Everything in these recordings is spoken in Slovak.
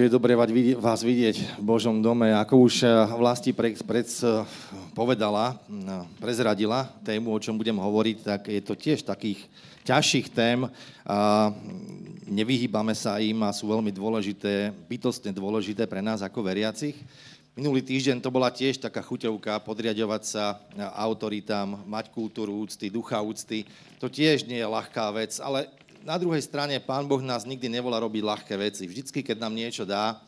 Takže je dobré vás vidieť v Božom dome. Ako už eh, vlasti pred, pred, eh, povedala, eh, prezradila tému, o čom budem hovoriť, tak je to tiež takých ťažších tém. A nevyhýbame sa im a sú veľmi dôležité, bytostne dôležité pre nás ako veriacich. Minulý týždeň to bola tiež taká chuťovka podriadovať sa autoritám, mať kultúru úcty, ducha úcty. To tiež nie je ľahká vec, ale na druhej strane Pán Boh nás nikdy nevolá robiť ľahké veci. Vždycky, keď nám niečo dá,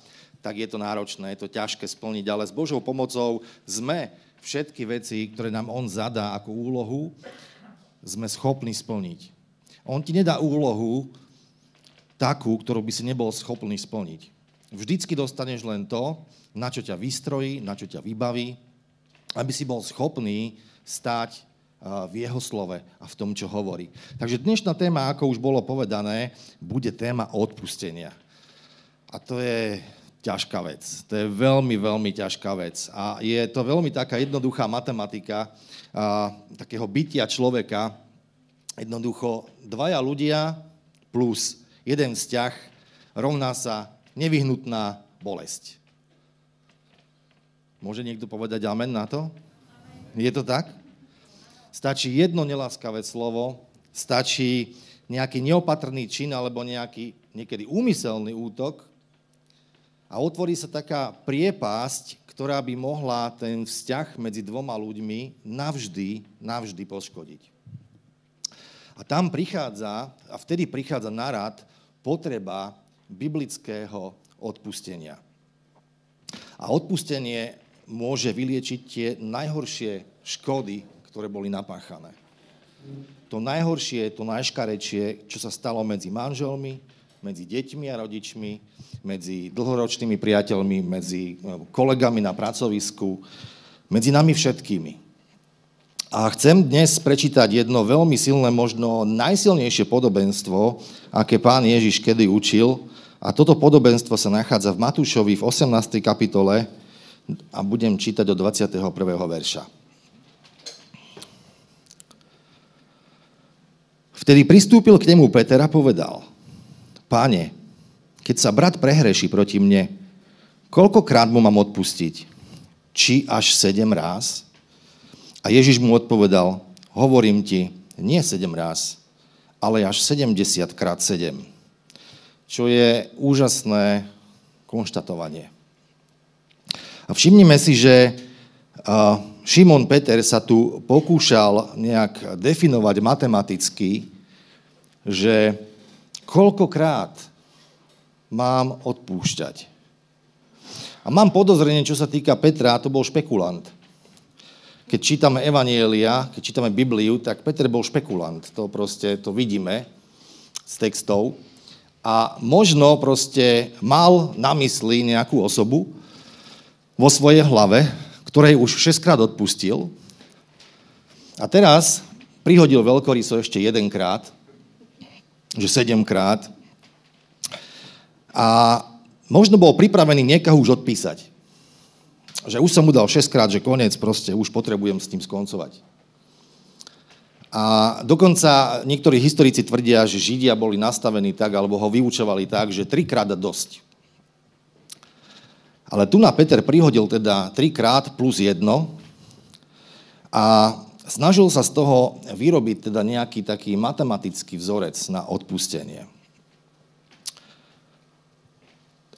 tak je to náročné, je to ťažké splniť, ale s Božou pomocou sme všetky veci, ktoré nám On zadá ako úlohu, sme schopní splniť. On ti nedá úlohu takú, ktorú by si nebol schopný splniť. Vždycky dostaneš len to, na čo ťa vystrojí, na čo ťa vybaví, aby si bol schopný stáť v jeho slove a v tom, čo hovorí. Takže dnešná téma, ako už bolo povedané, bude téma odpustenia. A to je ťažká vec. To je veľmi, veľmi ťažká vec. A je to veľmi taká jednoduchá matematika a, takého bytia človeka. Jednoducho dvaja ľudia plus jeden vzťah rovná sa nevyhnutná bolesť. Môže niekto povedať amen na to? Je to tak? Stačí jedno neláskavé slovo, stačí nejaký neopatrný čin alebo nejaký niekedy úmyselný útok a otvorí sa taká priepásť, ktorá by mohla ten vzťah medzi dvoma ľuďmi navždy, navždy poškodiť. A tam prichádza, a vtedy prichádza narad potreba biblického odpustenia. A odpustenie môže vyliečiť tie najhoršie škody, ktoré boli napáchané. To najhoršie, to najškarečie, čo sa stalo medzi manželmi, medzi deťmi a rodičmi, medzi dlhoročnými priateľmi, medzi eh, kolegami na pracovisku, medzi nami všetkými. A chcem dnes prečítať jedno veľmi silné, možno najsilnejšie podobenstvo, aké pán Ježiš kedy učil. A toto podobenstvo sa nachádza v Matúšovi v 18. kapitole a budem čítať od 21. verša. Vtedy pristúpil k nemu Peter a povedal, páne, keď sa brat prehreší proti mne, koľkokrát mu mám odpustiť? Či až sedem ráz? A Ježiš mu odpovedal, hovorím ti, nie sedem ráz, ale až 70 krát sedem. Čo je úžasné konštatovanie. A všimnime si, že Šimon Peter sa tu pokúšal nejak definovať matematicky, že koľkokrát mám odpúšťať. A mám podozrenie, čo sa týka Petra, to bol špekulant. Keď čítame Evanielia, keď čítame Bibliu, tak Peter bol špekulant. To proste, to vidíme z textov. A možno proste mal na mysli nejakú osobu vo svojej hlave, ktorej už 6 krát odpustil. A teraz prihodil veľkoryso ešte jedenkrát že sedemkrát. A možno bol pripravený niekoho už odpísať. Že už som mu dal šestkrát, že koniec, proste už potrebujem s tým skoncovať. A dokonca niektorí historici tvrdia, že Židia boli nastavení tak, alebo ho vyučovali tak, že trikrát dosť. Ale tu na Peter prihodil teda trikrát plus jedno a snažil sa z toho vyrobiť teda nejaký taký matematický vzorec na odpustenie.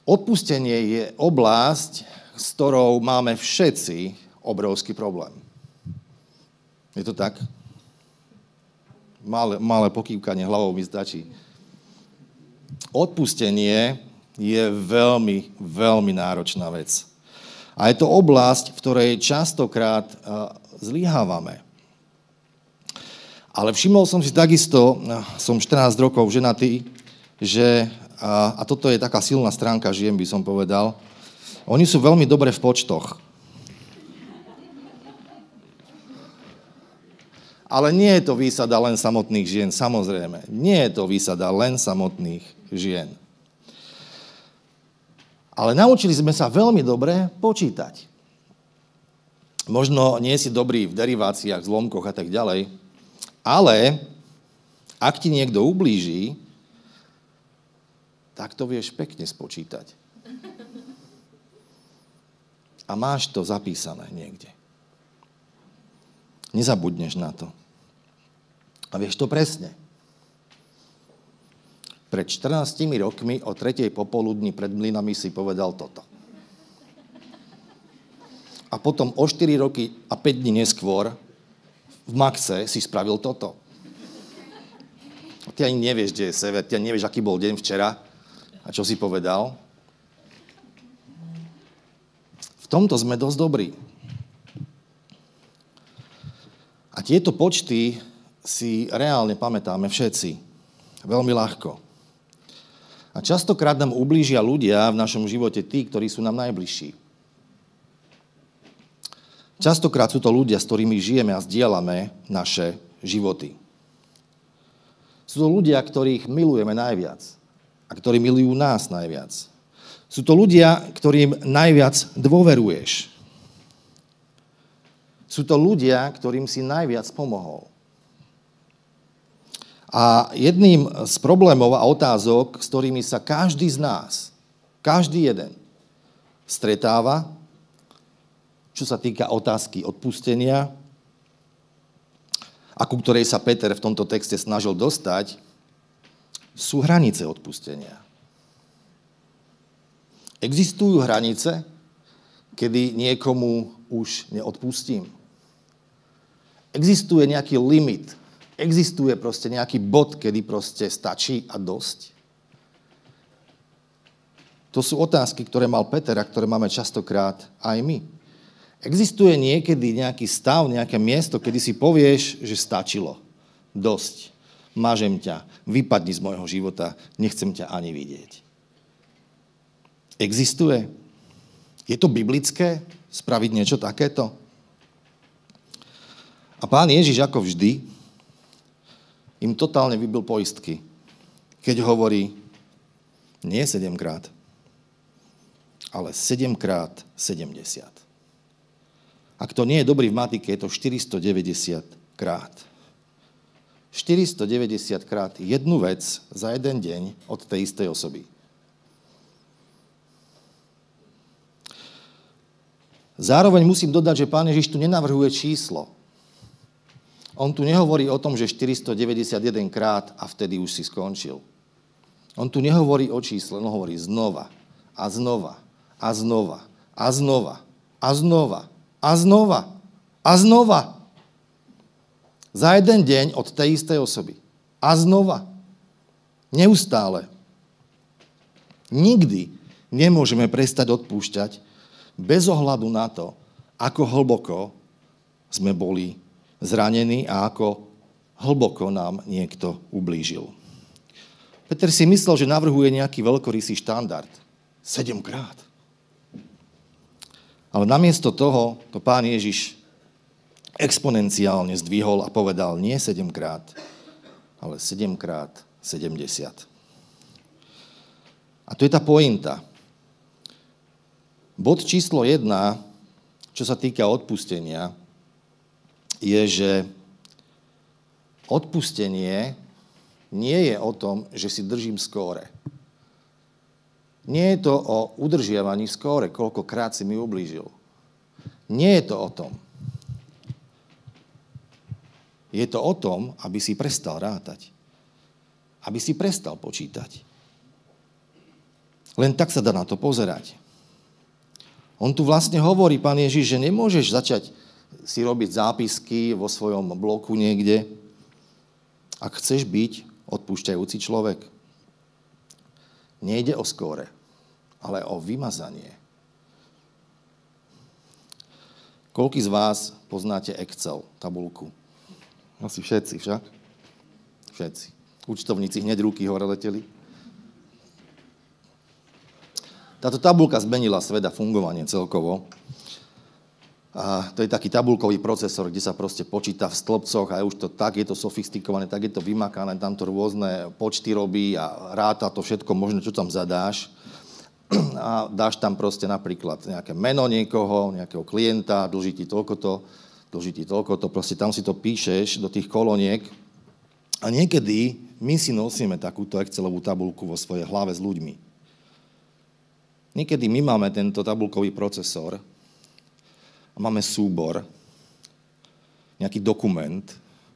Odpustenie je oblasť, s ktorou máme všetci obrovský problém. Je to tak? Malé, malé pokývkanie hlavou mi stačí. Odpustenie je veľmi, veľmi náročná vec. A je to oblasť, v ktorej častokrát zlyhávame. Ale všimol som si takisto, som 14 rokov ženatý, že, a, a toto je taká silná stránka žien, by som povedal, oni sú veľmi dobre v počtoch. Ale nie je to výsada len samotných žien, samozrejme. Nie je to výsada len samotných žien. Ale naučili sme sa veľmi dobre počítať. Možno nie si dobrý v deriváciách, zlomkoch a tak ďalej, ale ak ti niekto ublíži, tak to vieš pekne spočítať. A máš to zapísané niekde. Nezabudneš na to. A vieš to presne. Pred 14 rokmi o tretej popoludní pred mlynami si povedal toto. A potom o 4 roky a 5 dní neskôr v Maxe si spravil toto. A ty ani nevieš, kde je sever, ty ani nevieš, aký bol deň včera a čo si povedal. V tomto sme dosť dobrí. A tieto počty si reálne pamätáme všetci. Veľmi ľahko. A častokrát nám ublížia ľudia v našom živote tí, ktorí sú nám najbližší. Častokrát sú to ľudia, s ktorými žijeme a zdieľame naše životy. Sú to ľudia, ktorých milujeme najviac a ktorí milujú nás najviac. Sú to ľudia, ktorým najviac dôveruješ. Sú to ľudia, ktorým si najviac pomohol. A jedným z problémov a otázok, s ktorými sa každý z nás, každý jeden, stretáva, čo sa týka otázky odpustenia, a ku ktorej sa Peter v tomto texte snažil dostať, sú hranice odpustenia. Existujú hranice, kedy niekomu už neodpustím. Existuje nejaký limit, existuje proste nejaký bod, kedy proste stačí a dosť. To sú otázky, ktoré mal Peter a ktoré máme častokrát aj my. Existuje niekedy nejaký stav, nejaké miesto, kedy si povieš, že stačilo. Dosť. Mažem ťa. Vypadni z môjho života. Nechcem ťa ani vidieť. Existuje? Je to biblické spraviť niečo takéto? A pán Ježiš, ako vždy, im totálne vybil poistky, keď hovorí nie sedemkrát, ale sedemkrát sedemdesiat. Ak to nie je dobrý v matike, je to 490 krát. 490 krát jednu vec za jeden deň od tej istej osoby. Zároveň musím dodať, že pán Ježiš tu nenavrhuje číslo. On tu nehovorí o tom, že 491 krát a vtedy už si skončil. On tu nehovorí o čísle, on hovorí znova a znova a znova a znova a znova a znova. A znova. Za jeden deň od tej istej osoby. A znova. Neustále. Nikdy nemôžeme prestať odpúšťať bez ohľadu na to, ako hlboko sme boli zranení a ako hlboko nám niekto ublížil. Peter si myslel, že navrhuje nejaký veľkorysý štandard. Sedemkrát. Ale namiesto toho to pán Ježiš exponenciálne zdvihol a povedal nie sedemkrát, ale sedemkrát 70. A to je tá pointa. Bod číslo jedna, čo sa týka odpustenia, je, že odpustenie nie je o tom, že si držím skóre. Nie je to o udržiavaní skóre, koľkokrát si mi ublížil. Nie je to o tom. Je to o tom, aby si prestal rátať. Aby si prestal počítať. Len tak sa dá na to pozerať. On tu vlastne hovorí, pán Ježiš, že nemôžeš začať si robiť zápisky vo svojom bloku niekde, ak chceš byť odpúšťajúci človek. Nejde o skóre ale o vymazanie. Koľký z vás poznáte Excel, tabulku? Asi všetci však? Všetci. Účtovníci hneď ruky hore leteli. Táto tabulka zmenila svet a fungovanie celkovo. A to je taký tabulkový procesor, kde sa proste počíta v stĺpcoch a je už to tak, je to sofistikované, tak je to vymakané, tam to rôzne počty robí a ráta to všetko možno, čo tam zadáš a dáš tam proste napríklad nejaké meno niekoho, nejakého klienta, dlží ti toľkoto, dlží ti toľkoto, proste tam si to píšeš do tých koloniek. A niekedy my si nosíme takúto Excelovú tabulku vo svojej hlave s ľuďmi. Niekedy my máme tento tabulkový procesor a máme súbor, nejaký dokument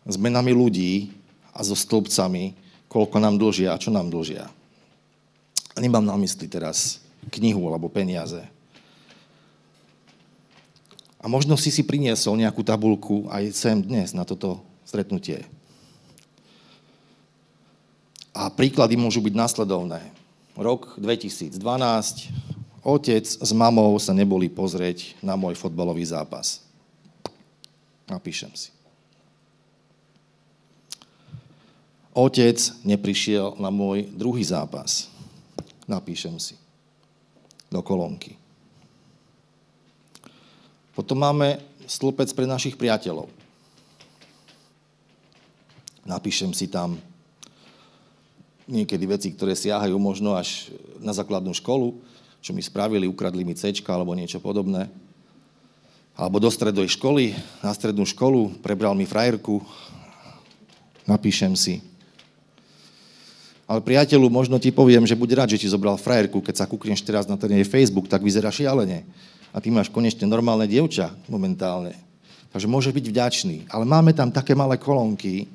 s menami ľudí a so stĺpcami, koľko nám dlžia a čo nám dlžia. Nemám na mysli teraz knihu alebo peniaze. A možno si si priniesol nejakú tabulku aj sem dnes na toto stretnutie. A príklady môžu byť následovné. Rok 2012, otec s mamou sa neboli pozrieť na môj fotbalový zápas. Napíšem si. Otec neprišiel na môj druhý zápas. Napíšem si. Do kolónky. Potom máme stĺpec pre našich priateľov. Napíšem si tam niekedy veci, ktoré siahajú možno až na základnú školu, čo mi spravili, ukradli mi C alebo niečo podobné alebo do stredoj školy, na strednú školu, prebral mi frajerku, napíšem si. Ale priateľu, možno ti poviem, že buď rád, že ti zobral frajerku, keď sa kúkneš teraz na ten jej Facebook, tak vyzerá šialene. A ty máš konečne normálne dievča momentálne. Takže môže byť vďačný. Ale máme tam také malé kolónky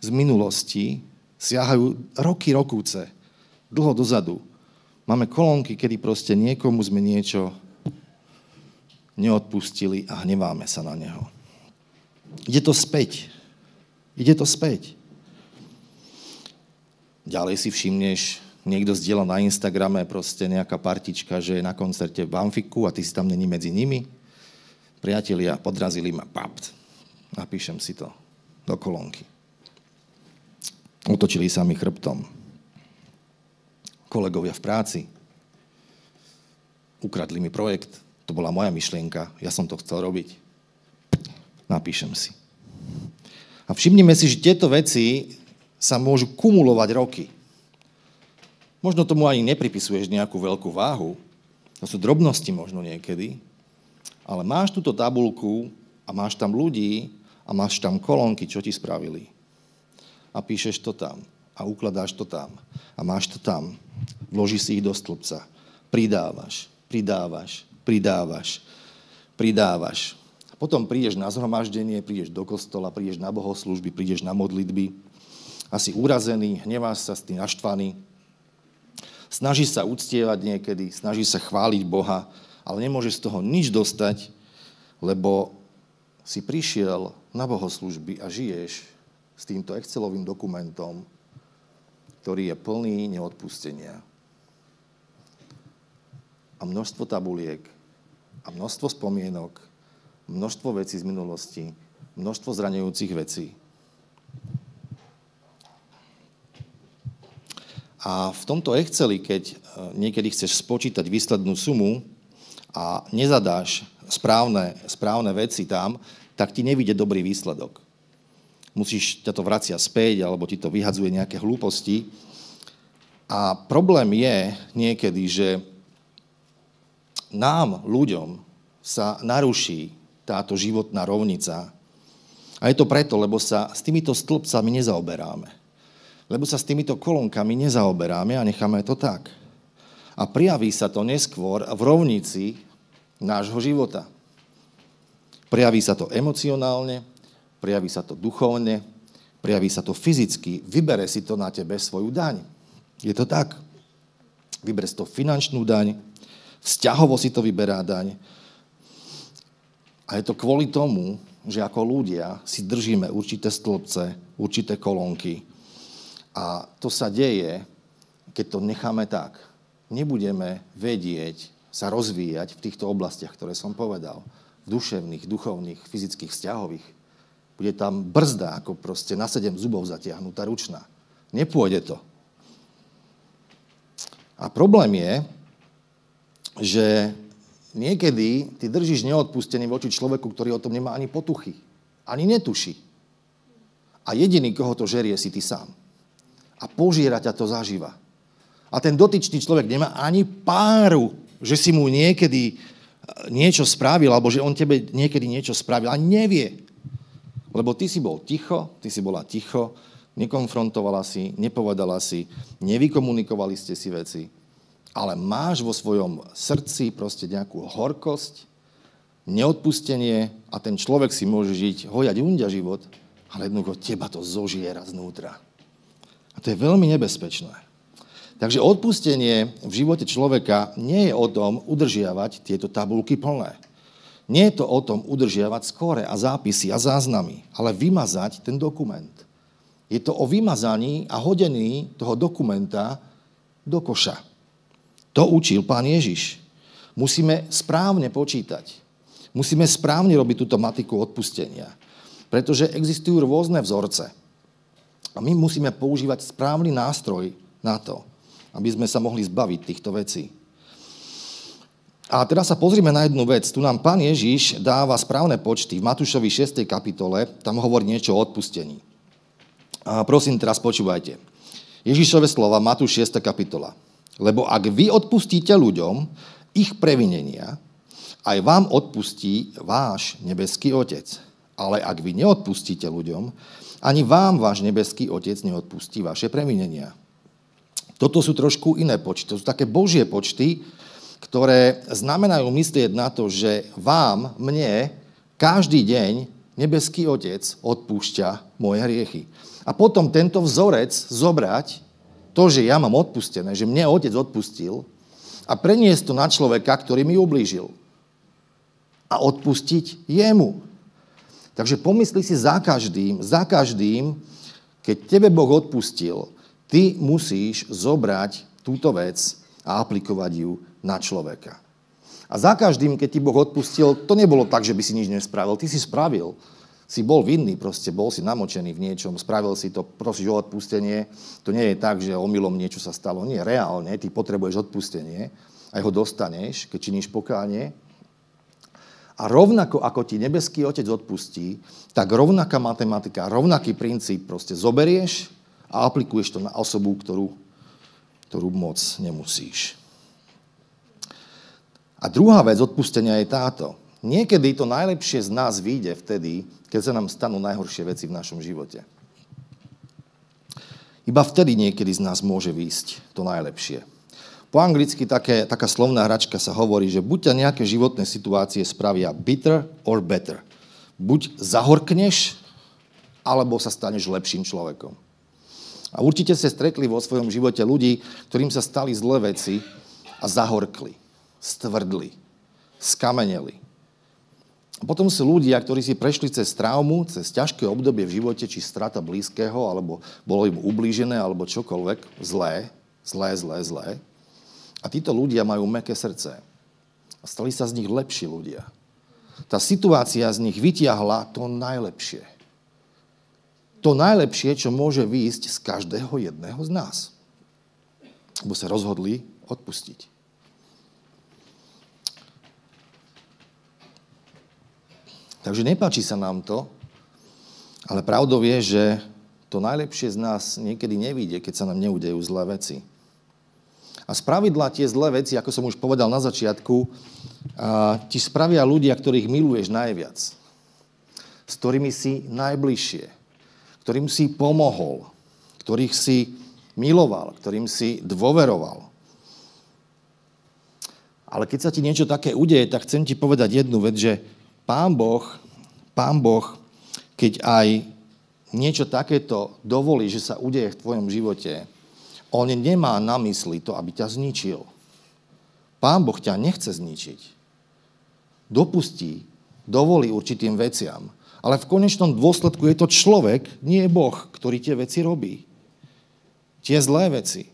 z minulosti, siahajú roky, rokúce, dlho dozadu. Máme kolónky, kedy proste niekomu sme niečo neodpustili a hneváme sa na neho. Ide to späť. Ide to späť. Ďalej si všimneš, niekto zdieľa na Instagrame proste nejaká partička, že je na koncerte v Banfiku a ty si tam není medzi nimi. Priatelia podrazili ma, papt. Napíšem si to do kolónky. Otočili sa mi chrbtom. Kolegovia v práci. Ukradli mi projekt to bola moja myšlienka, ja som to chcel robiť. Napíšem si. A všimnime si, že tieto veci sa môžu kumulovať roky. Možno tomu ani nepripisuješ nejakú veľkú váhu, to sú drobnosti možno niekedy, ale máš túto tabulku a máš tam ľudí a máš tam kolónky, čo ti spravili. A píšeš to tam a ukladáš to tam a máš to tam. Vložíš si ich do stĺpca. Pridávaš, pridávaš, pridávaš, pridávaš. Potom prídeš na zhromaždenie, prídeš do kostola, prídeš na bohoslužby, prídeš na modlitby. Asi urazený, hneváš sa s tým naštvaný. Snažíš sa uctievať niekedy, snažíš sa chváliť Boha, ale nemôžeš z toho nič dostať, lebo si prišiel na bohoslužby a žiješ s týmto Excelovým dokumentom, ktorý je plný neodpustenia. A množstvo tabuliek, a množstvo spomienok, množstvo vecí z minulosti, množstvo zraňujúcich vecí. A v tomto Exceli, keď e, niekedy chceš spočítať výslednú sumu a nezadáš správne, správne veci tam, tak ti nevíde dobrý výsledok. Musíš ťa to vracia späť, alebo ti to vyhadzuje nejaké hlúposti. A problém je niekedy, že nám, ľuďom, sa naruší táto životná rovnica. A je to preto, lebo sa s týmito stĺpcami nezaoberáme. Lebo sa s týmito kolonkami nezaoberáme a necháme to tak. A prijaví sa to neskôr v rovnici nášho života. Prijaví sa to emocionálne, prijaví sa to duchovne, prijaví sa to fyzicky, vybere si to na tebe svoju daň. Je to tak. Vyber si to finančnú daň, Vzťahovo si to vyberá daň. A je to kvôli tomu, že ako ľudia si držíme určité stĺpce, určité kolónky. A to sa deje, keď to necháme tak. Nebudeme vedieť sa rozvíjať v týchto oblastiach, ktoré som povedal. V duševných, duchovných, fyzických, vzťahových. Bude tam brzda, ako proste na sedem zubov zatiahnutá ručná. Nepôjde to. A problém je, že niekedy ty držíš neodpustený voči človeku, ktorý o tom nemá ani potuchy. Ani netuší. A jediný, koho to žerie, si ty sám. A požiera ťa to zaživa. A ten dotyčný človek nemá ani páru, že si mu niekedy eh, niečo spravil, alebo že on tebe niekedy niečo spravil. A nevie. Lebo ty si bol ticho, ty si bola ticho, nekonfrontovala si, nepovedala si, nevykomunikovali ste si veci ale máš vo svojom srdci proste nejakú horkosť, neodpustenie a ten človek si môže žiť, hojať undia život, ale jednoducho teba to zožiera znútra. A to je veľmi nebezpečné. Takže odpustenie v živote človeka nie je o tom udržiavať tieto tabulky plné. Nie je to o tom udržiavať skóre a zápisy a záznamy, ale vymazať ten dokument. Je to o vymazaní a hodení toho dokumenta do koša. To učil pán Ježiš. Musíme správne počítať. Musíme správne robiť túto matiku odpustenia. Pretože existujú rôzne vzorce. A my musíme používať správny nástroj na to, aby sme sa mohli zbaviť týchto vecí. A teraz sa pozrime na jednu vec. Tu nám pán Ježiš dáva správne počty. V Matúšovi 6. kapitole tam hovorí niečo o odpustení. A prosím, teraz počúvajte. Ježišove slova, Matúš 6. kapitola. Lebo ak vy odpustíte ľuďom ich previnenia, aj vám odpustí váš nebeský Otec. Ale ak vy neodpustíte ľuďom, ani vám váš nebeský Otec neodpustí vaše previnenia. Toto sú trošku iné počty. To sú také božie počty, ktoré znamenajú myslieť na to, že vám, mne, každý deň nebeský Otec odpúšťa moje hriechy. A potom tento vzorec zobrať, to, že ja mám odpustené, že mne Otec odpustil, a preniesť to na človeka, ktorý mi ublížil. A odpustiť jemu. Takže pomysli si za každým, za každým, keď tebe Boh odpustil, ty musíš zobrať túto vec a aplikovať ju na človeka. A za každým, keď ti Boh odpustil, to nebolo tak, že by si nič nespravil. Ty si spravil. Si bol vinný, proste bol si namočený v niečom, spravil si to, prosíš o odpustenie. To nie je tak, že omylom niečo sa stalo. Nie, reálne, ty potrebuješ odpustenie aj ho dostaneš, keď činíš pokánie. A rovnako ako ti nebeský Otec odpustí, tak rovnaká matematika, rovnaký princíp proste zoberieš a aplikuješ to na osobu, ktorú, ktorú moc nemusíš. A druhá vec odpustenia je táto. Niekedy to najlepšie z nás vyjde vtedy, keď sa nám stanú najhoršie veci v našom živote. Iba vtedy niekedy z nás môže výjsť to najlepšie. Po anglicky také, taká slovná hračka sa hovorí, že buď ťa nejaké životné situácie spravia bitter or better. Buď zahorkneš, alebo sa staneš lepším človekom. A určite ste stretli vo svojom živote ľudí, ktorým sa stali zlé veci a zahorkli stvrdli, skameneli. A potom sú ľudia, ktorí si prešli cez traumu, cez ťažké obdobie v živote, či strata blízkeho, alebo bolo im ublížené, alebo čokoľvek, zlé, zlé, zlé, zlé. A títo ľudia majú meké srdce. A stali sa z nich lepší ľudia. Tá situácia z nich vytiahla to najlepšie. To najlepšie, čo môže výjsť z každého jedného z nás. Lebo sa rozhodli odpustiť. Takže nepáči sa nám to, ale pravdou je, že to najlepšie z nás niekedy nevíde, keď sa nám neudejú zlé veci. A spravidla tie zlé veci, ako som už povedal na začiatku, ti spravia ľudia, ktorých miluješ najviac. S ktorými si najbližšie. Ktorým si pomohol. Ktorých si miloval. Ktorým si dôveroval. Ale keď sa ti niečo také udeje, tak chcem ti povedať jednu vec, že Pán Boh, Pán Boh, keď aj niečo takéto dovolí, že sa udeje v tvojom živote, on nemá na mysli to, aby ťa zničil. Pán Boh ťa nechce zničiť. Dopustí, dovolí určitým veciam. Ale v konečnom dôsledku je to človek, nie je Boh, ktorý tie veci robí. Tie zlé veci.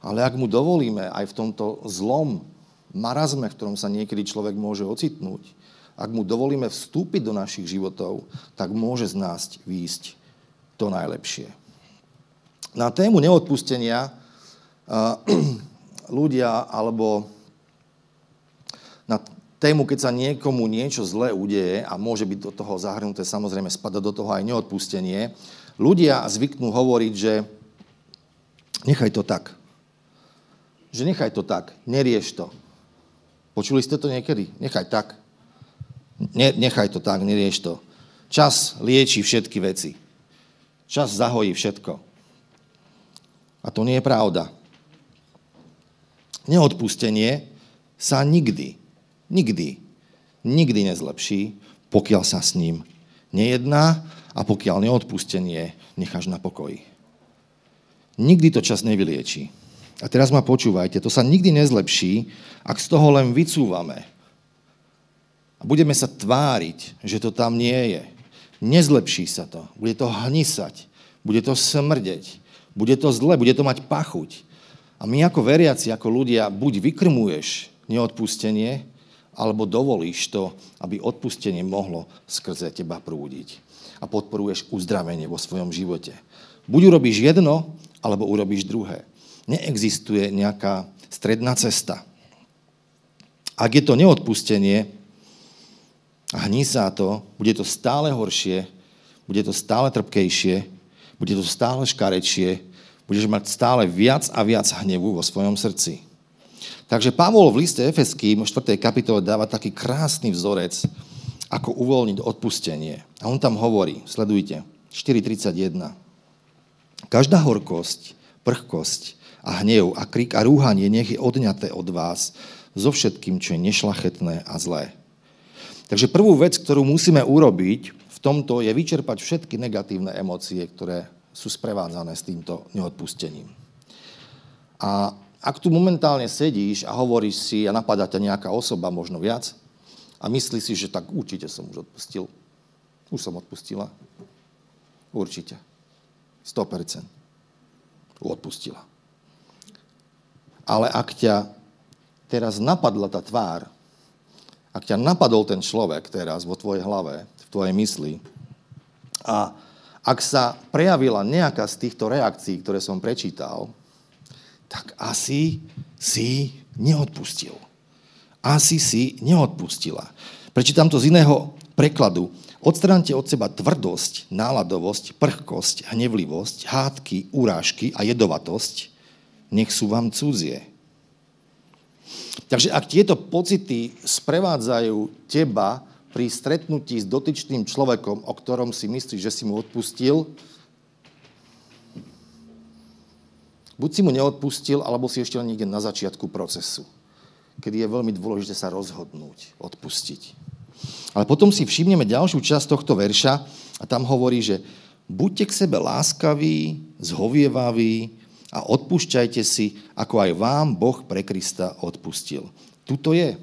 Ale ak mu dovolíme aj v tomto zlom marazme, v ktorom sa niekedy človek môže ocitnúť, ak mu dovolíme vstúpiť do našich životov, tak môže z nás výjsť to najlepšie. Na tému neodpustenia ľudia, alebo na tému, keď sa niekomu niečo zlé udeje a môže byť do toho zahrnuté, samozrejme spada do toho aj neodpustenie, ľudia zvyknú hovoriť, že nechaj to tak že nechaj to tak, nerieš to. Počuli ste to niekedy? Nechaj tak. Ne, nechaj to tak, nerieš to. Čas lieči všetky veci. Čas zahojí všetko. A to nie je pravda. Neodpustenie sa nikdy, nikdy, nikdy nezlepší, pokiaľ sa s ním nejedná a pokiaľ neodpustenie necháš na pokoji. Nikdy to čas nevylieči. A teraz ma počúvajte, to sa nikdy nezlepší, ak z toho len vycúvame. A budeme sa tváriť, že to tam nie je. Nezlepší sa to. Bude to hnisať. Bude to smrdeť. Bude to zle. Bude to mať pachuť. A my ako veriaci, ako ľudia, buď vykrmuješ neodpustenie, alebo dovolíš to, aby odpustenie mohlo skrze teba prúdiť. A podporuješ uzdravenie vo svojom živote. Buď urobíš jedno, alebo urobíš druhé. Neexistuje nejaká stredná cesta. Ak je to neodpustenie a hnízá to, bude to stále horšie, bude to stále trpkejšie, bude to stále škarečie, budeš mať stále viac a viac hnevu vo svojom srdci. Takže Pavol v liste Efeským v 4. kapitole dáva taký krásny vzorec, ako uvoľniť odpustenie. A on tam hovorí, sledujte, 4.31. Každá horkosť, prchkosť, a hnev a krik a rúhanie nech je odňaté od vás so všetkým, čo je nešlachetné a zlé. Takže prvú vec, ktorú musíme urobiť v tomto, je vyčerpať všetky negatívne emócie, ktoré sú sprevádzané s týmto neodpustením. A ak tu momentálne sedíš a hovoríš si a napadá ťa nejaká osoba, možno viac, a myslíš si, že tak určite som už odpustil. Už som odpustila. Určite. 100%. Odpustila. Ale ak ťa teraz napadla tá tvár, ak ťa napadol ten človek teraz vo tvojej hlave, v tvojej mysli, a ak sa prejavila nejaká z týchto reakcií, ktoré som prečítal, tak asi si neodpustil. Asi si neodpustila. Prečítam to z iného prekladu. Odstránte od seba tvrdosť, náladovosť, prchkosť, hnevlivosť, hádky, urážky a jedovatosť nech sú vám cudzie. Takže ak tieto pocity sprevádzajú teba pri stretnutí s dotyčným človekom, o ktorom si myslíš, že si mu odpustil, buď si mu neodpustil, alebo si ešte len niekde na začiatku procesu, kedy je veľmi dôležité sa rozhodnúť, odpustiť. Ale potom si všimneme ďalšiu časť tohto verša a tam hovorí, že buďte k sebe láskaví, zhovievaví, a odpúšťajte si, ako aj vám Boh pre Krista odpustil. Tuto je.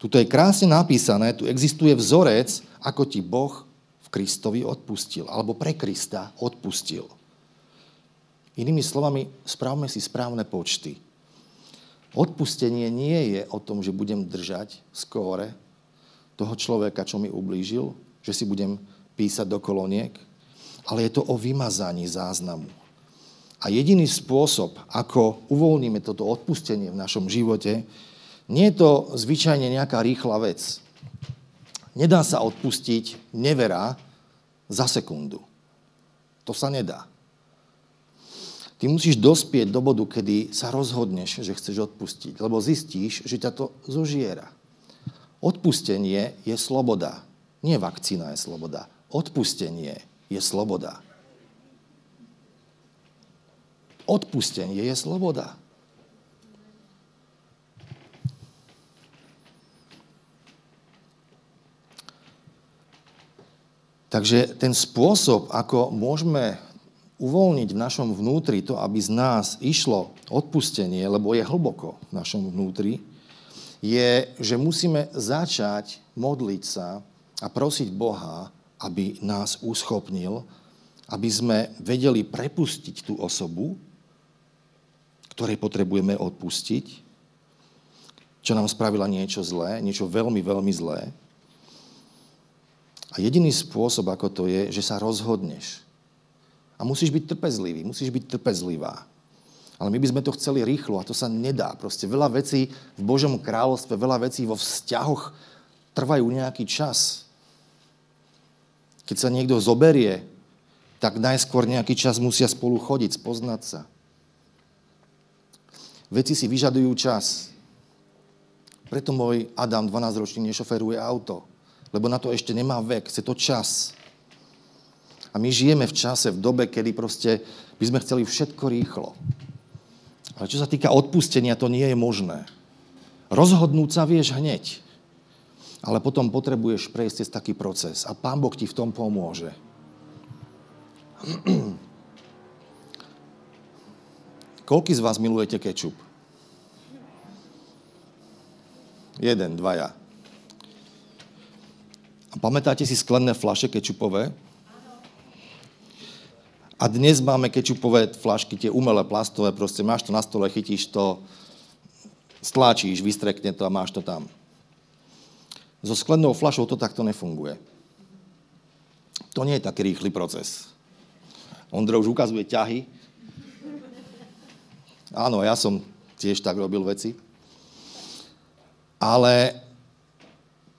Tuto je krásne napísané, tu existuje vzorec, ako ti Boh v Kristovi odpustil, alebo pre Krista odpustil. Inými slovami, správme si správne počty. Odpustenie nie je o tom, že budem držať skóre toho človeka, čo mi ublížil, že si budem písať do koloniek, ale je to o vymazaní záznamu a jediný spôsob, ako uvoľníme toto odpustenie v našom živote, nie je to zvyčajne nejaká rýchla vec. Nedá sa odpustiť nevera za sekundu. To sa nedá. Ty musíš dospieť do bodu, kedy sa rozhodneš, že chceš odpustiť, lebo zistíš, že ťa to zožiera. Odpustenie je sloboda. Nie vakcína je sloboda. Odpustenie je sloboda. Odpustenie je sloboda. Takže ten spôsob, ako môžeme uvoľniť v našom vnútri to, aby z nás išlo odpustenie, lebo je hlboko v našom vnútri, je, že musíme začať modliť sa a prosiť Boha, aby nás uschopnil, aby sme vedeli prepustiť tú osobu, ktorej potrebujeme odpustiť, čo nám spravila niečo zlé, niečo veľmi, veľmi zlé. A jediný spôsob, ako to je, že sa rozhodneš. A musíš byť trpezlivý, musíš byť trpezlivá. Ale my by sme to chceli rýchlo a to sa nedá. Proste veľa vecí v Božom kráľovstve, veľa vecí vo vzťahoch trvajú nejaký čas. Keď sa niekto zoberie, tak najskôr nejaký čas musia spolu chodiť, spoznať sa. Veci si vyžadujú čas. Preto môj Adam 12-ročný nešoferuje auto, lebo na to ešte nemá vek, chce to čas. A my žijeme v čase, v dobe, kedy proste by sme chceli všetko rýchlo. Ale čo sa týka odpustenia, to nie je možné. Rozhodnúť sa vieš hneď. Ale potom potrebuješ prejsť cez taký proces. A Pán Boh ti v tom pomôže. Koľký z vás milujete kečup? Jeden, dvaja. A pamätáte si sklené flaše kečupové? A dnes máme kečupové flašky, tie umelé, plastové, proste máš to na stole, chytíš to, stláčíš, vystrekne to a máš to tam. So sklenou flašou to takto nefunguje. To nie je taký rýchly proces. Ondro už ukazuje ťahy. Áno, ja som tiež tak robil veci. Ale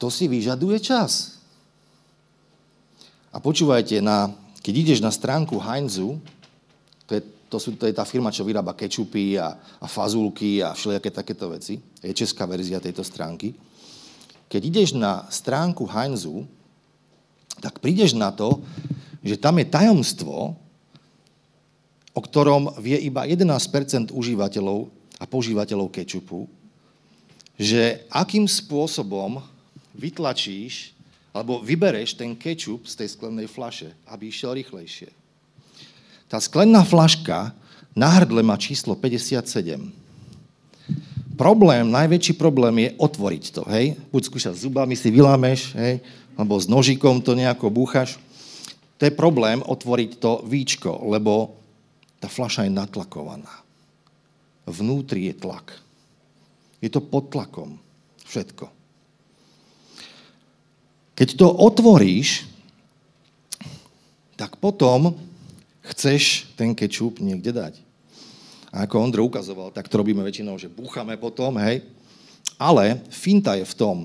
to si vyžaduje čas. A počúvajte, na, keď ideš na stránku Heinzu, to je, to, sú, to je tá firma, čo vyrába kečupy a, a fazulky a všelijaké takéto veci, je česká verzia tejto stránky. Keď ideš na stránku Heinzu, tak prídeš na to, že tam je tajomstvo, o ktorom vie iba 11% užívateľov a požívateľov kečupu, že akým spôsobom vytlačíš alebo vybereš ten kečup z tej sklenej flaše, aby išiel rýchlejšie. Tá sklená flaška na hrdle má číslo 57. Problém, najväčší problém je otvoriť to, hej? Buď skúšať zubami, si vylámeš, hej? Alebo s nožikom to nejako búchaš. To je problém otvoriť to víčko, lebo tá flaša je natlakovaná. Vnútri je tlak. Je to pod tlakom. Všetko. Keď to otvoríš, tak potom chceš ten kečup niekde dať. A ako Ondro ukazoval, tak to robíme väčšinou, že búchame potom, hej. Ale finta je v tom,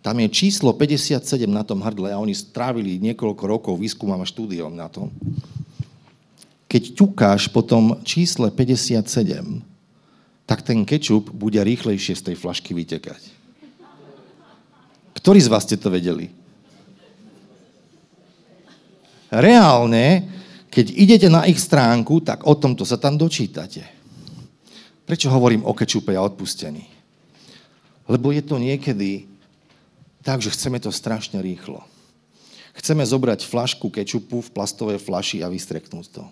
tam je číslo 57 na tom hrdle a oni strávili niekoľko rokov výskumom a štúdiom na tom. Keď ťukáš po tom čísle 57, tak ten kečup bude rýchlejšie z tej flašky vytekať. Ktorí z vás ste to vedeli? Reálne, keď idete na ich stránku, tak o tomto sa tam dočítate. Prečo hovorím o kečupe a odpustení? Lebo je to niekedy tak, že chceme to strašne rýchlo. Chceme zobrať flašku kečupu v plastovej flaši a vystreknúť to.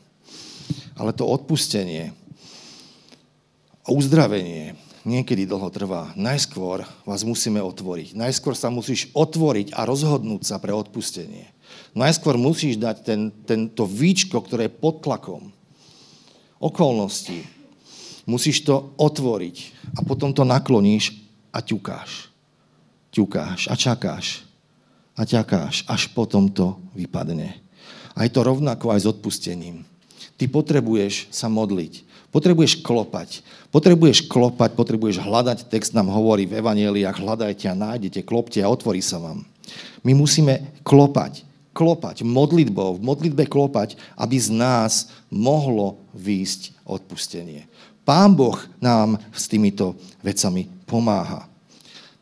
Ale to odpustenie, uzdravenie niekedy dlho trvá. Najskôr vás musíme otvoriť. Najskôr sa musíš otvoriť a rozhodnúť sa pre odpustenie. Najskôr musíš dať ten, tento víčko, ktoré je pod tlakom okolností. Musíš to otvoriť a potom to nakloníš a ťukáš. Ťukáš a čakáš a ťakáš, až potom to vypadne. A je to rovnako aj s odpustením. Ty potrebuješ sa modliť. Potrebuješ klopať. Potrebuješ klopať, potrebuješ hľadať. Text nám hovorí v Evangeliách, hľadajte a nájdete, klopte a otvorí sa vám. My musíme klopať, klopať, modlitbou, v modlitbe klopať, aby z nás mohlo výjsť odpustenie. Pán Boh nám s týmito vecami pomáha.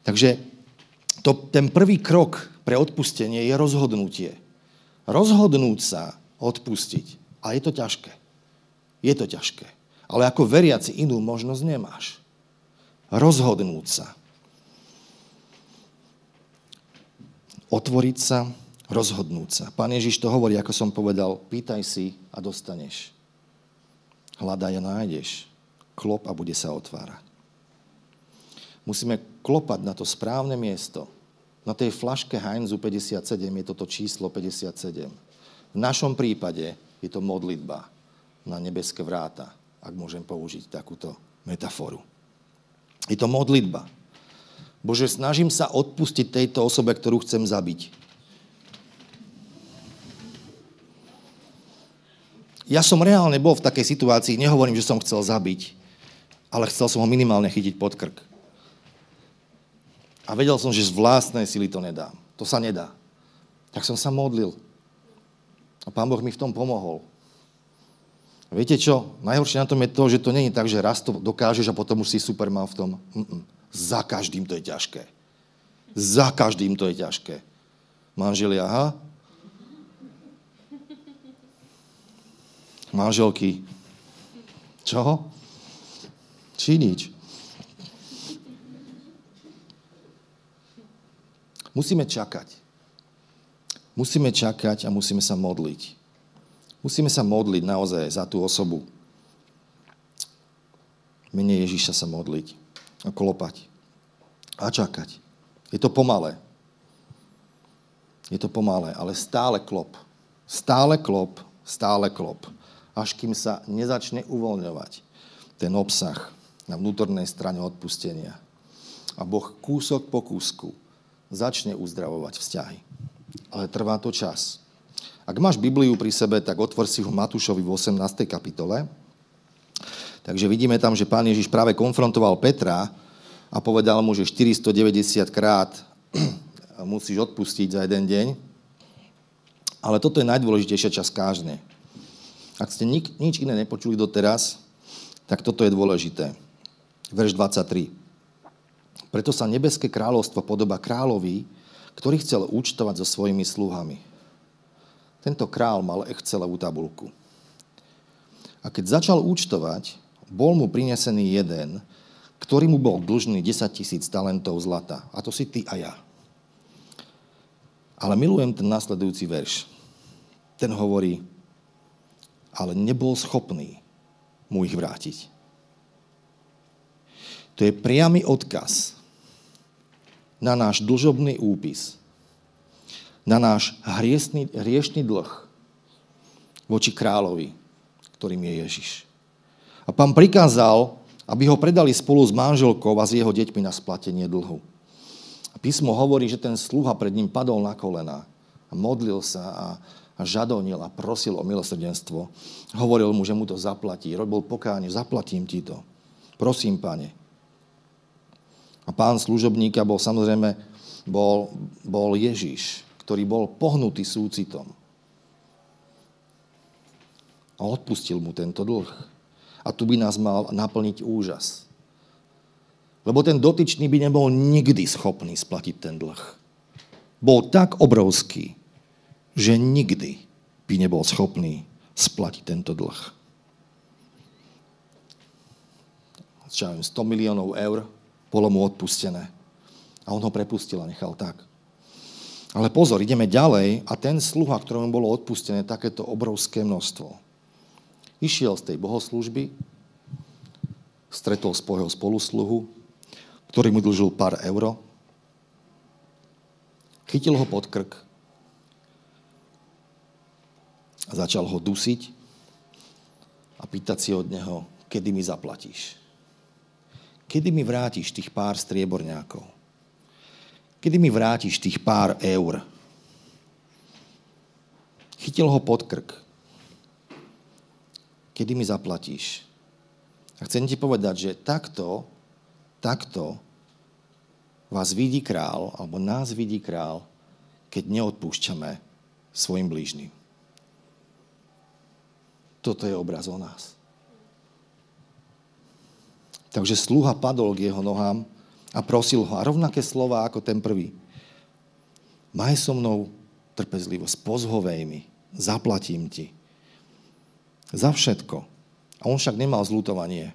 Takže to, ten prvý krok pre odpustenie je rozhodnutie. Rozhodnúť sa odpustiť. A je to ťažké. Je to ťažké. Ale ako veriaci inú možnosť nemáš. Rozhodnúť sa. Otvoriť sa, rozhodnúť sa. Pán Ježiš to hovorí, ako som povedal, pýtaj si a dostaneš. Hľadaj a nájdeš. Klop a bude sa otvárať. Musíme klopať na to správne miesto. Na tej flaške Heinzu 57 je toto číslo 57. V našom prípade je to modlitba na nebeské vráta ak môžem použiť takúto metaforu. Je to modlitba. Bože, snažím sa odpustiť tejto osobe, ktorú chcem zabiť. Ja som reálne bol v takej situácii, nehovorím, že som chcel zabiť, ale chcel som ho minimálne chytiť pod krk. A vedel som, že z vlastnej sily to nedám. To sa nedá. Tak som sa modlil. A pán Boh mi v tom pomohol. Viete čo? Najhoršie na tom je to, že to není tak, že raz to dokážeš a potom už si superman v tom. Mm-mm. Za každým to je ťažké. Za každým to je ťažké. Manželia, aha? Manželky. Čoho? Či nič. Musíme čakať. Musíme čakať a musíme sa modliť. Musíme sa modliť naozaj za tú osobu. Mene Ježiša sa modliť a klopať a čakať. Je to pomalé. Je to pomalé, ale stále klop. Stále klop, stále klop. Až kým sa nezačne uvoľňovať ten obsah na vnútornej strane odpustenia. A Boh kúsok po kúsku začne uzdravovať vzťahy. Ale trvá to čas. Ak máš Bibliu pri sebe, tak otvor si ho Matúšovi v 18. kapitole. Takže vidíme tam, že pán Ježiš práve konfrontoval Petra a povedal mu, že 490 krát musíš odpustiť za jeden deň. Ale toto je najdôležitejšia časť kážne. Ak ste nik, nič iné nepočuli doteraz, tak toto je dôležité. Verš 23. Preto sa nebeské kráľovstvo podoba kráľovi, ktorý chcel účtovať so svojimi sluhami. Tento král mal Excelovú tabulku. A keď začal účtovať, bol mu prinesený jeden, ktorý mu bol dlžný 10 tisíc talentov zlata. A to si ty a ja. Ale milujem ten následujúci verš. Ten hovorí, ale nebol schopný mu ich vrátiť. To je priamy odkaz na náš dlžobný úpis, na náš hriešný, hriešný dlh voči kráľovi, ktorým je Ježiš. A pán prikázal, aby ho predali spolu s manželkou a s jeho deťmi na splatenie dlhu. A písmo hovorí, že ten sluha pred ním padol na kolena a modlil sa a, a žadonil a prosil o milosrdenstvo. Hovoril mu, že mu to zaplatí. Robil pokánie, zaplatím ti to. Prosím, pane. A pán služobníka bol samozrejme bol, bol Ježiš, ktorý bol pohnutý súcitom. A odpustil mu tento dlh. A tu by nás mal naplniť úžas. Lebo ten dotyčný by nebol nikdy schopný splatiť ten dlh. Bol tak obrovský, že nikdy by nebol schopný splatiť tento dlh. Čo 100 miliónov eur bolo mu odpustené. A on ho prepustil a nechal tak. Ale pozor, ideme ďalej a ten sluha, ktorému bolo odpustené takéto obrovské množstvo, išiel z tej bohoslužby, stretol svojho spolusluhu, ktorý mu dlžil pár euro, chytil ho pod krk a začal ho dusiť a pýtať si od neho, kedy mi zaplatíš. Kedy mi vrátiš tých pár strieborňákov? Kedy mi vrátiš tých pár eur? Chytil ho pod krk. Kedy mi zaplatíš? A chcem ti povedať, že takto, takto vás vidí král, alebo nás vidí král, keď neodpúšťame svojim blížnym. Toto je obraz o nás. Takže sluha padol k jeho nohám a prosil ho. A rovnaké slova ako ten prvý. Maj so mnou trpezlivosť, pozhovej mi, zaplatím ti. Za všetko. A on však nemal zlutovanie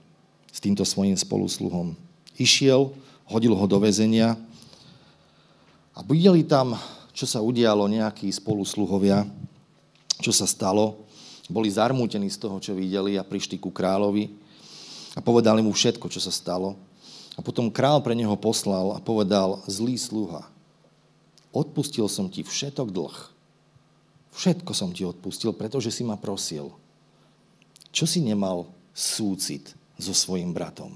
s týmto svojim spolusluhom. Išiel, hodil ho do väzenia a videli tam, čo sa udialo nejakí spolusluhovia, čo sa stalo. Boli zarmútení z toho, čo videli a prišli ku kráľovi a povedali mu všetko, čo sa stalo. A potom král pre neho poslal a povedal, zlý sluha, odpustil som ti všetok dlh. Všetko som ti odpustil, pretože si ma prosil. Čo si nemal súcit so svojim bratom?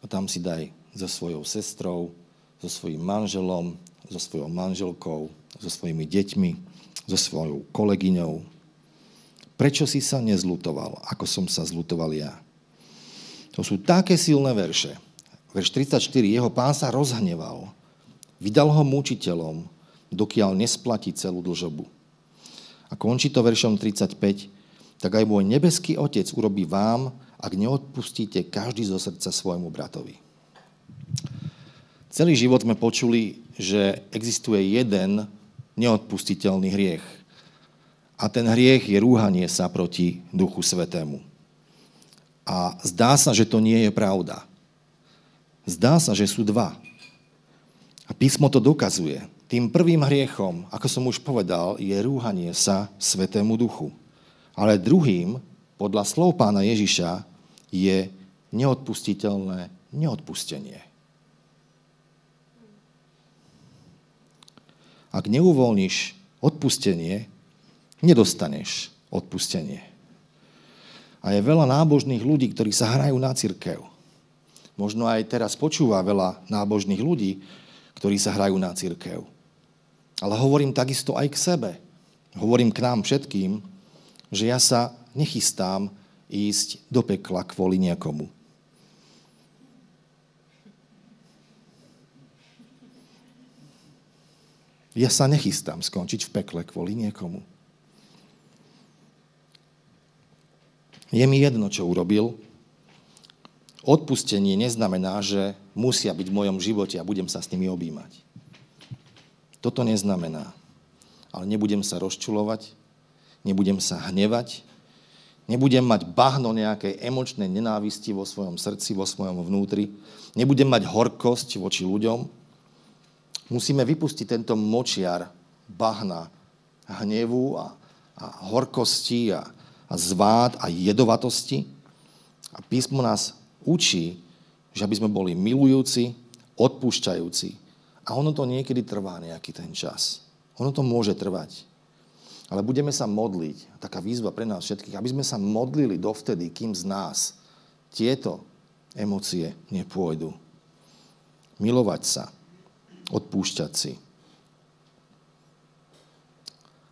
A tam si daj so svojou sestrou, so svojim manželom, so svojou manželkou, so svojimi deťmi, so svojou kolegyňou. Prečo si sa nezlutoval, ako som sa zlutoval ja? To sú také silné verše. Verš 34. Jeho pán sa rozhneval. Vydal ho mučiteľom, dokiaľ nesplatí celú dlžobu. A končí to veršom 35. Tak aj môj nebeský otec urobí vám, ak neodpustíte každý zo srdca svojmu bratovi. Celý život sme počuli, že existuje jeden neodpustiteľný hriech. A ten hriech je rúhanie sa proti Duchu Svetému. A zdá sa, že to nie je pravda. Zdá sa, že sú dva. A písmo to dokazuje. Tým prvým hriechom, ako som už povedal, je rúhanie sa Svetému Duchu. Ale druhým, podľa slov pána Ježiša, je neodpustiteľné neodpustenie. Ak neuvoľníš odpustenie, nedostaneš odpustenie. A je veľa nábožných ľudí, ktorí sa hrajú na církev. Možno aj teraz počúva veľa nábožných ľudí, ktorí sa hrajú na církev. Ale hovorím takisto aj k sebe. Hovorím k nám všetkým, že ja sa nechystám ísť do pekla kvôli niekomu. Ja sa nechystám skončiť v pekle kvôli niekomu. Je mi jedno, čo urobil. Odpustenie neznamená, že musia byť v mojom živote a budem sa s nimi objímať. Toto neznamená. Ale nebudem sa rozčulovať, nebudem sa hnevať, nebudem mať bahno nejakej emočnej nenávisti vo svojom srdci, vo svojom vnútri, nebudem mať horkosť voči ľuďom. Musíme vypustiť tento močiar bahna hnevu a, a horkosti a, a zvád a jedovatosti. A písmo nás učí, že aby sme boli milujúci, odpúšťajúci. A ono to niekedy trvá nejaký ten čas. Ono to môže trvať. Ale budeme sa modliť, taká výzva pre nás všetkých, aby sme sa modlili dovtedy, kým z nás tieto emócie nepôjdu. Milovať sa, odpúšťať si.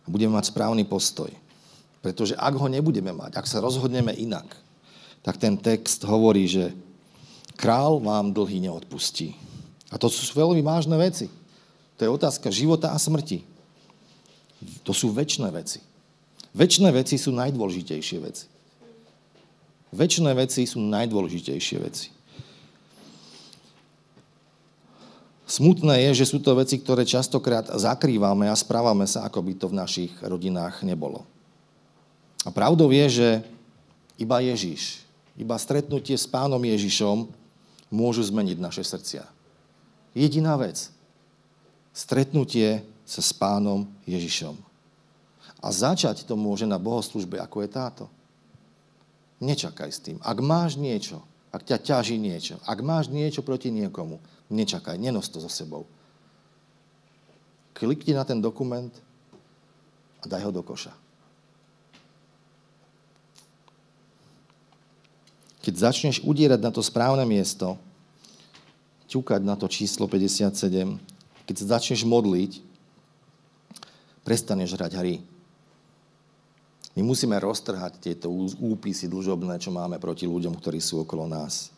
Budeme mať správny postoj. Pretože ak ho nebudeme mať, ak sa rozhodneme inak, tak ten text hovorí, že král vám dlhy neodpustí. A to sú veľmi vážne veci. To je otázka života a smrti. To sú väčšie veci. Väčšie veci sú najdôležitejšie veci. Väčšie veci sú najdôležitejšie veci. Smutné je, že sú to veci, ktoré častokrát zakrývame a správame sa, ako by to v našich rodinách nebolo. A pravdou je, že iba Ježiš, iba stretnutie s pánom Ježišom môžu zmeniť naše srdcia. Jediná vec. Stretnutie sa s pánom Ježišom. A začať to môže na bohoslužbe, ako je táto. Nečakaj s tým. Ak máš niečo, ak ťa ťaží niečo, ak máš niečo proti niekomu, nečakaj, nenos to so sebou. Klikni na ten dokument a daj ho do koša. Keď začneš udierať na to správne miesto, ťukať na to číslo 57, keď sa začneš modliť, prestaneš hrať hry. My musíme roztrhať tieto úpisy dlžobné, čo máme proti ľuďom, ktorí sú okolo nás.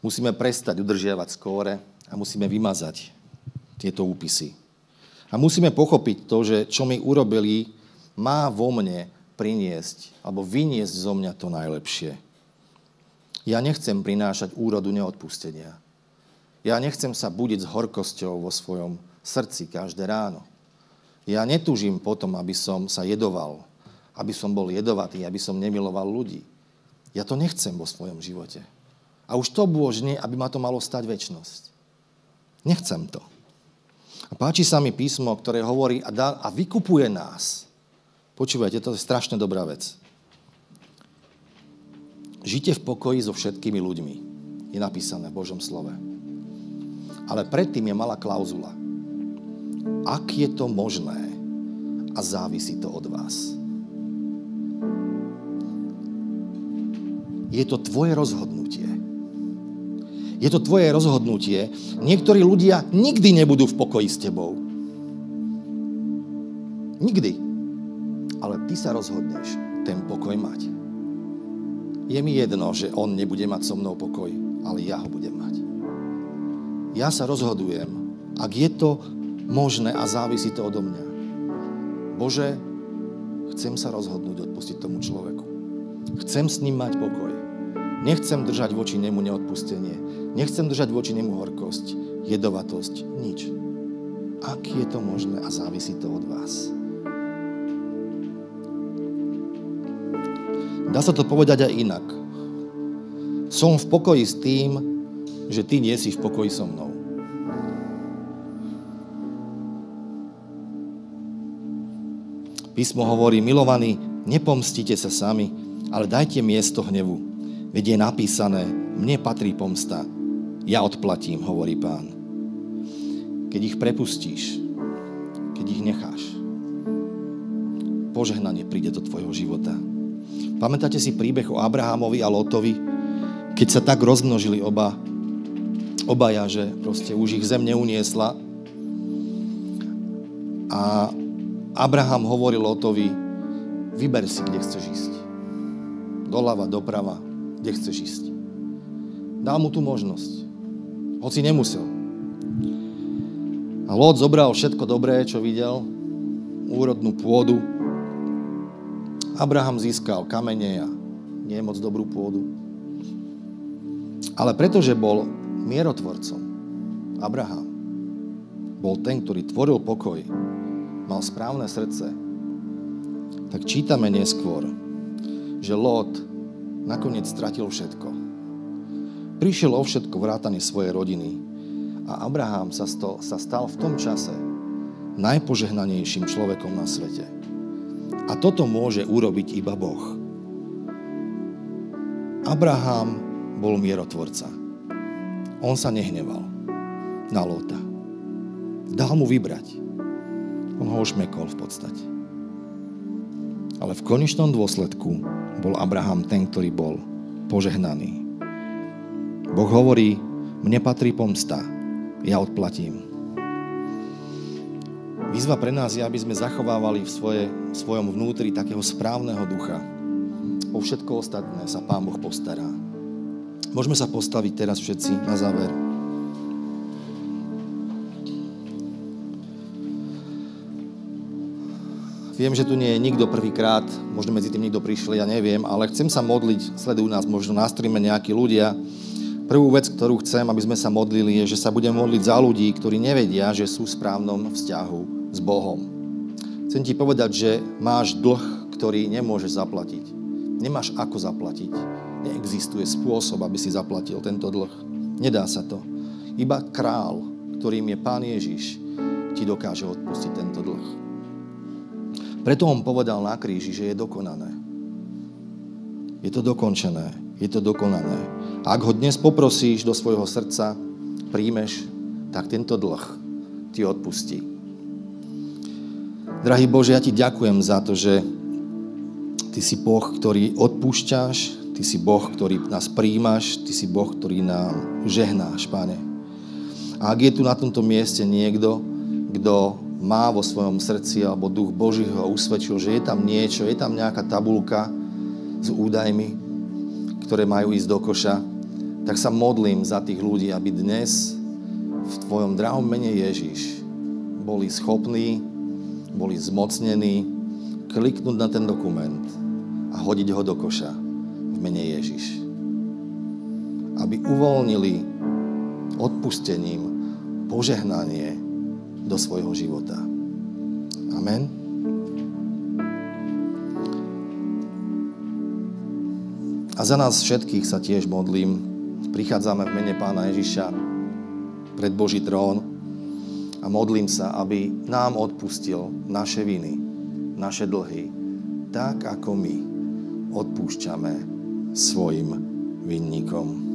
Musíme prestať udržiavať skóre a musíme vymazať tieto úpisy. A musíme pochopiť to, že čo mi urobili, má vo mne priniesť alebo vyniesť zo mňa to najlepšie. Ja nechcem prinášať úrodu neodpustenia. Ja nechcem sa budiť s horkosťou vo svojom srdci každé ráno. Ja netúžim potom, aby som sa jedoval, aby som bol jedovatý, aby som nemiloval ľudí. Ja to nechcem vo svojom živote. A už to bôžne, aby ma to malo stať väčnosť. Nechcem to. A páči sa mi písmo, ktoré hovorí a, dá, a vykupuje nás. Počúvajte, to je strašne dobrá vec. Žite v pokoji so všetkými ľuďmi. Je napísané v Božom slove. Ale predtým je malá klauzula. Ak je to možné a závisí to od vás. Je to tvoje rozhodnutie. Je to tvoje rozhodnutie. Niektorí ľudia nikdy nebudú v pokoji s tebou. Nikdy. Ale ty sa rozhodneš ten pokoj mať. Je mi jedno, že on nebude mať so mnou pokoj, ale ja ho budem mať. Ja sa rozhodujem, ak je to možné a závisí to odo mňa. Bože, chcem sa rozhodnúť odpustiť tomu človeku. Chcem s ním mať pokoj. Nechcem držať voči nemu neodpustenie. Nechcem držať voči nemu horkosť, jedovatosť, nič. Ak je to možné a závisí to od vás. Dá sa to povedať aj inak. Som v pokoji s tým, že ty nie si v pokoji so mnou. Písmo hovorí, milovaní, nepomstite sa sami, ale dajte miesto hnevu. Veď je napísané, mne patrí pomsta. Ja odplatím, hovorí pán. Keď ich prepustíš, keď ich necháš, požehnanie príde do tvojho života. Pamätáte si príbeh o Abrahamovi a Lotovi, keď sa tak rozmnožili oba, obaja, že proste už ich zem neuniesla a Abraham hovoril Lotovi, vyber si, kde chceš ísť. Doľava, doprava, kde chceš ísť. Dal mu tú možnosť. Hoci nemusel. A Lot zobral všetko dobré, čo videl, úrodnú pôdu. Abraham získal kamene a nie moc dobrú pôdu. Ale pretože bol mierotvorcom, Abraham bol ten, ktorý tvoril pokoj, mal správne srdce, tak čítame neskôr, že Lot nakoniec stratil všetko. Prišiel o všetko vrátane svojej rodiny a Abraham sa, sto, sa stal v tom čase najpožehnanejším človekom na svete. A toto môže urobiť iba Boh. Abraham bol mierotvorca. On sa nehneval na Lota. Dal mu vybrať. On ho ošmekol v podstate. Ale v konečnom dôsledku bol Abraham ten, ktorý bol požehnaný. Boh hovorí, mne patrí pomsta, ja odplatím. Výzva pre nás je, aby sme zachovávali v svoje, svojom vnútri takého správneho ducha. O všetko ostatné sa Pán Boh postará. Môžeme sa postaviť teraz všetci na záver. Viem, že tu nie je nikto prvýkrát, možno medzi tým nikto prišiel, ja neviem, ale chcem sa modliť, sledujú nás možno na streame nejakí ľudia. Prvú vec, ktorú chcem, aby sme sa modlili, je, že sa budeme modliť za ľudí, ktorí nevedia, že sú v správnom vzťahu s Bohom. Chcem ti povedať, že máš dlh, ktorý nemôžeš zaplatiť. Nemáš ako zaplatiť. Neexistuje spôsob, aby si zaplatil tento dlh. Nedá sa to. Iba král, ktorým je Pán Ježiš, ti dokáže odpustiť tento dlh. Preto on povedal na kríži, že je dokonané. Je to dokončené. Je to dokonané. A ak ho dnes poprosíš do svojho srdca, príjmeš, tak tento dlh ti odpustí. Drahý Bože, ja ti ďakujem za to, že ty si Boh, ktorý odpúšťaš, ty si Boh, ktorý nás príjmaš, ty si Boh, ktorý nám žehnáš, Pane. A ak je tu na tomto mieste niekto, kto má vo svojom srdci, alebo duch Boží ho usvedčil, že je tam niečo, je tam nejaká tabulka s údajmi, ktoré majú ísť do koša, tak sa modlím za tých ľudí, aby dnes v Tvojom drahom mene Ježiš boli schopní, boli zmocnení kliknúť na ten dokument a hodiť ho do koša v mene Ježiš. Aby uvoľnili odpustením požehnanie do svojho života. Amen. A za nás všetkých sa tiež modlím. Prichádzame v mene Pána Ježiša pred Boží trón a modlím sa, aby nám odpustil naše viny, naše dlhy, tak ako my odpúšťame svojim vinníkom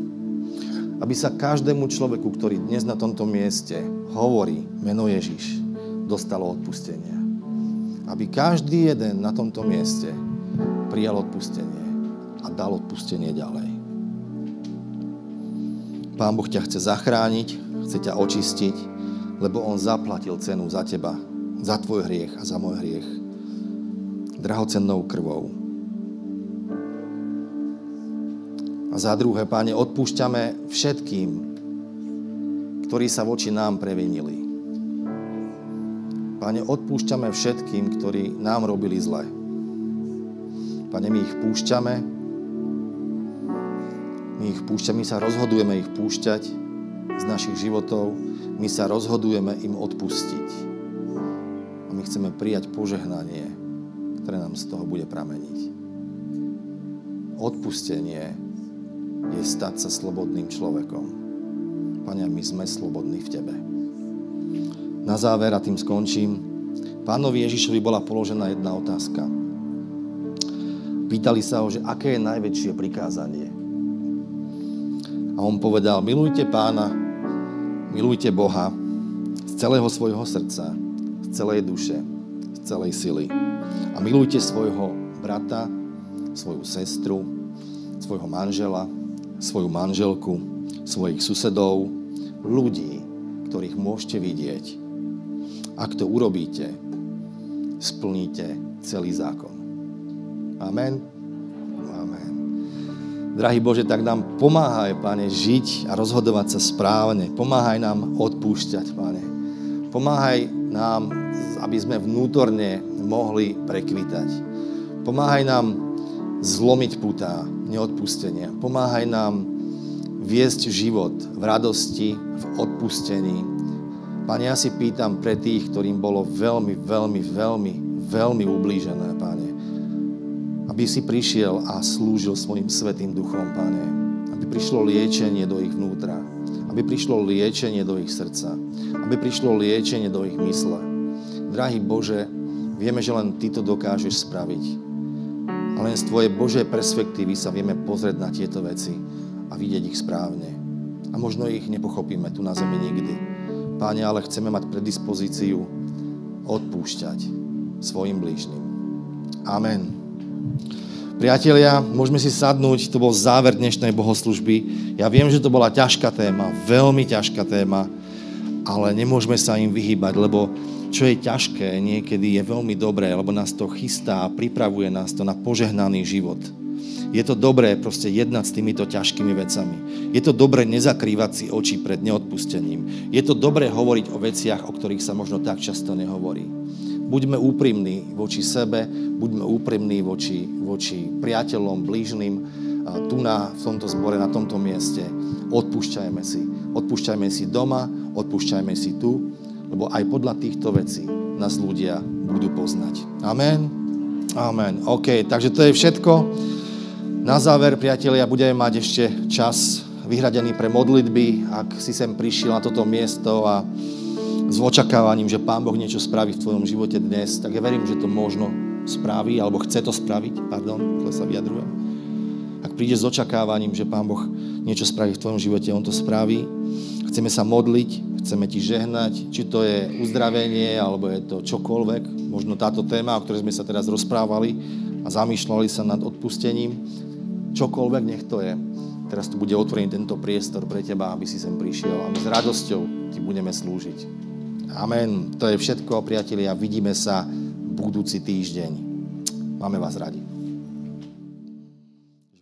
aby sa každému človeku, ktorý dnes na tomto mieste hovorí meno Ježiš, dostalo odpustenie. Aby každý jeden na tomto mieste prijal odpustenie a dal odpustenie ďalej. Pán Boh ťa chce zachrániť, chce ťa očistiť, lebo On zaplatil cenu za teba, za tvoj hriech a za môj hriech drahocennou krvou. A za druhé, Páne, odpúšťame všetkým, ktorí sa voči nám previnili. Pane, odpúšťame všetkým, ktorí nám robili zle. Pane, my ich púšťame, my ich púšťame, my sa rozhodujeme ich púšťať z našich životov, my sa rozhodujeme im odpustiť. A my chceme prijať požehnanie, ktoré nám z toho bude prameniť. Odpustenie je stať sa slobodným človekom. Pane, my sme slobodní v Tebe. Na záver, a tým skončím, pánovi Ježišovi bola položená jedna otázka. Pýtali sa ho, že aké je najväčšie prikázanie. A on povedal, milujte pána, milujte Boha z celého svojho srdca, z celej duše, z celej sily. A milujte svojho brata, svoju sestru, svojho manžela, svoju manželku, svojich susedov, ľudí, ktorých môžete vidieť. Ak to urobíte, splníte celý zákon. Amen. Drahý Bože, tak nám pomáhaj, Pane, žiť a rozhodovať sa správne. Pomáhaj nám odpúšťať, Pane. Pomáhaj nám, aby sme vnútorne mohli prekvitať. Pomáhaj nám zlomiť putá, neodpustenia. Pomáhaj nám viesť život v radosti, v odpustení. Pane, ja si pýtam pre tých, ktorým bolo veľmi, veľmi, veľmi, veľmi ublížené, Pane, aby si prišiel a slúžil svojim svetým duchom, Pane. Aby prišlo liečenie do ich vnútra. Aby prišlo liečenie do ich srdca. Aby prišlo liečenie do ich mysle. Drahý Bože, vieme, že len Ty to dokážeš spraviť. A len z Tvojej Božej perspektívy sa vieme pozrieť na tieto veci a vidieť ich správne. A možno ich nepochopíme tu na zemi nikdy. Páne, ale chceme mať predispozíciu odpúšťať svojim blížnym. Amen. Priatelia, môžeme si sadnúť, to bol záver dnešnej bohoslužby. Ja viem, že to bola ťažká téma, veľmi ťažká téma, ale nemôžeme sa im vyhýbať, lebo čo je ťažké, niekedy je veľmi dobré, lebo nás to chystá a pripravuje nás to na požehnaný život. Je to dobré proste jednať s týmito ťažkými vecami. Je to dobré nezakrývať si oči pred neodpustením. Je to dobré hovoriť o veciach, o ktorých sa možno tak často nehovorí. Buďme úprimní voči sebe, buďme úprimní voči, voči priateľom, blížnym, tu na, v tomto zbore, na tomto mieste. Odpúšťajme si. Odpúšťajme si doma, odpúšťajme si tu lebo aj podľa týchto vecí nás ľudia budú poznať. Amen? Amen. OK, takže to je všetko. Na záver, priatelia, budeme mať ešte čas vyhradený pre modlitby, ak si sem prišiel na toto miesto a s očakávaním, že Pán Boh niečo spraví v tvojom živote dnes, tak ja verím, že to možno spraví, alebo chce to spraviť, pardon, to sa vyjadrujem. Ak prídeš s očakávaním, že Pán Boh niečo spraví v tvojom živote, On to spraví. Chceme sa modliť, chceme ti žehnať, či to je uzdravenie, alebo je to čokoľvek, možno táto téma, o ktorej sme sa teraz rozprávali a zamýšľali sa nad odpustením, čokoľvek nech to je. Teraz tu bude otvorený tento priestor pre teba, aby si sem prišiel a my s radosťou ti budeme slúžiť. Amen. To je všetko, priatelia. Vidíme sa budúci týždeň. Máme vás radi.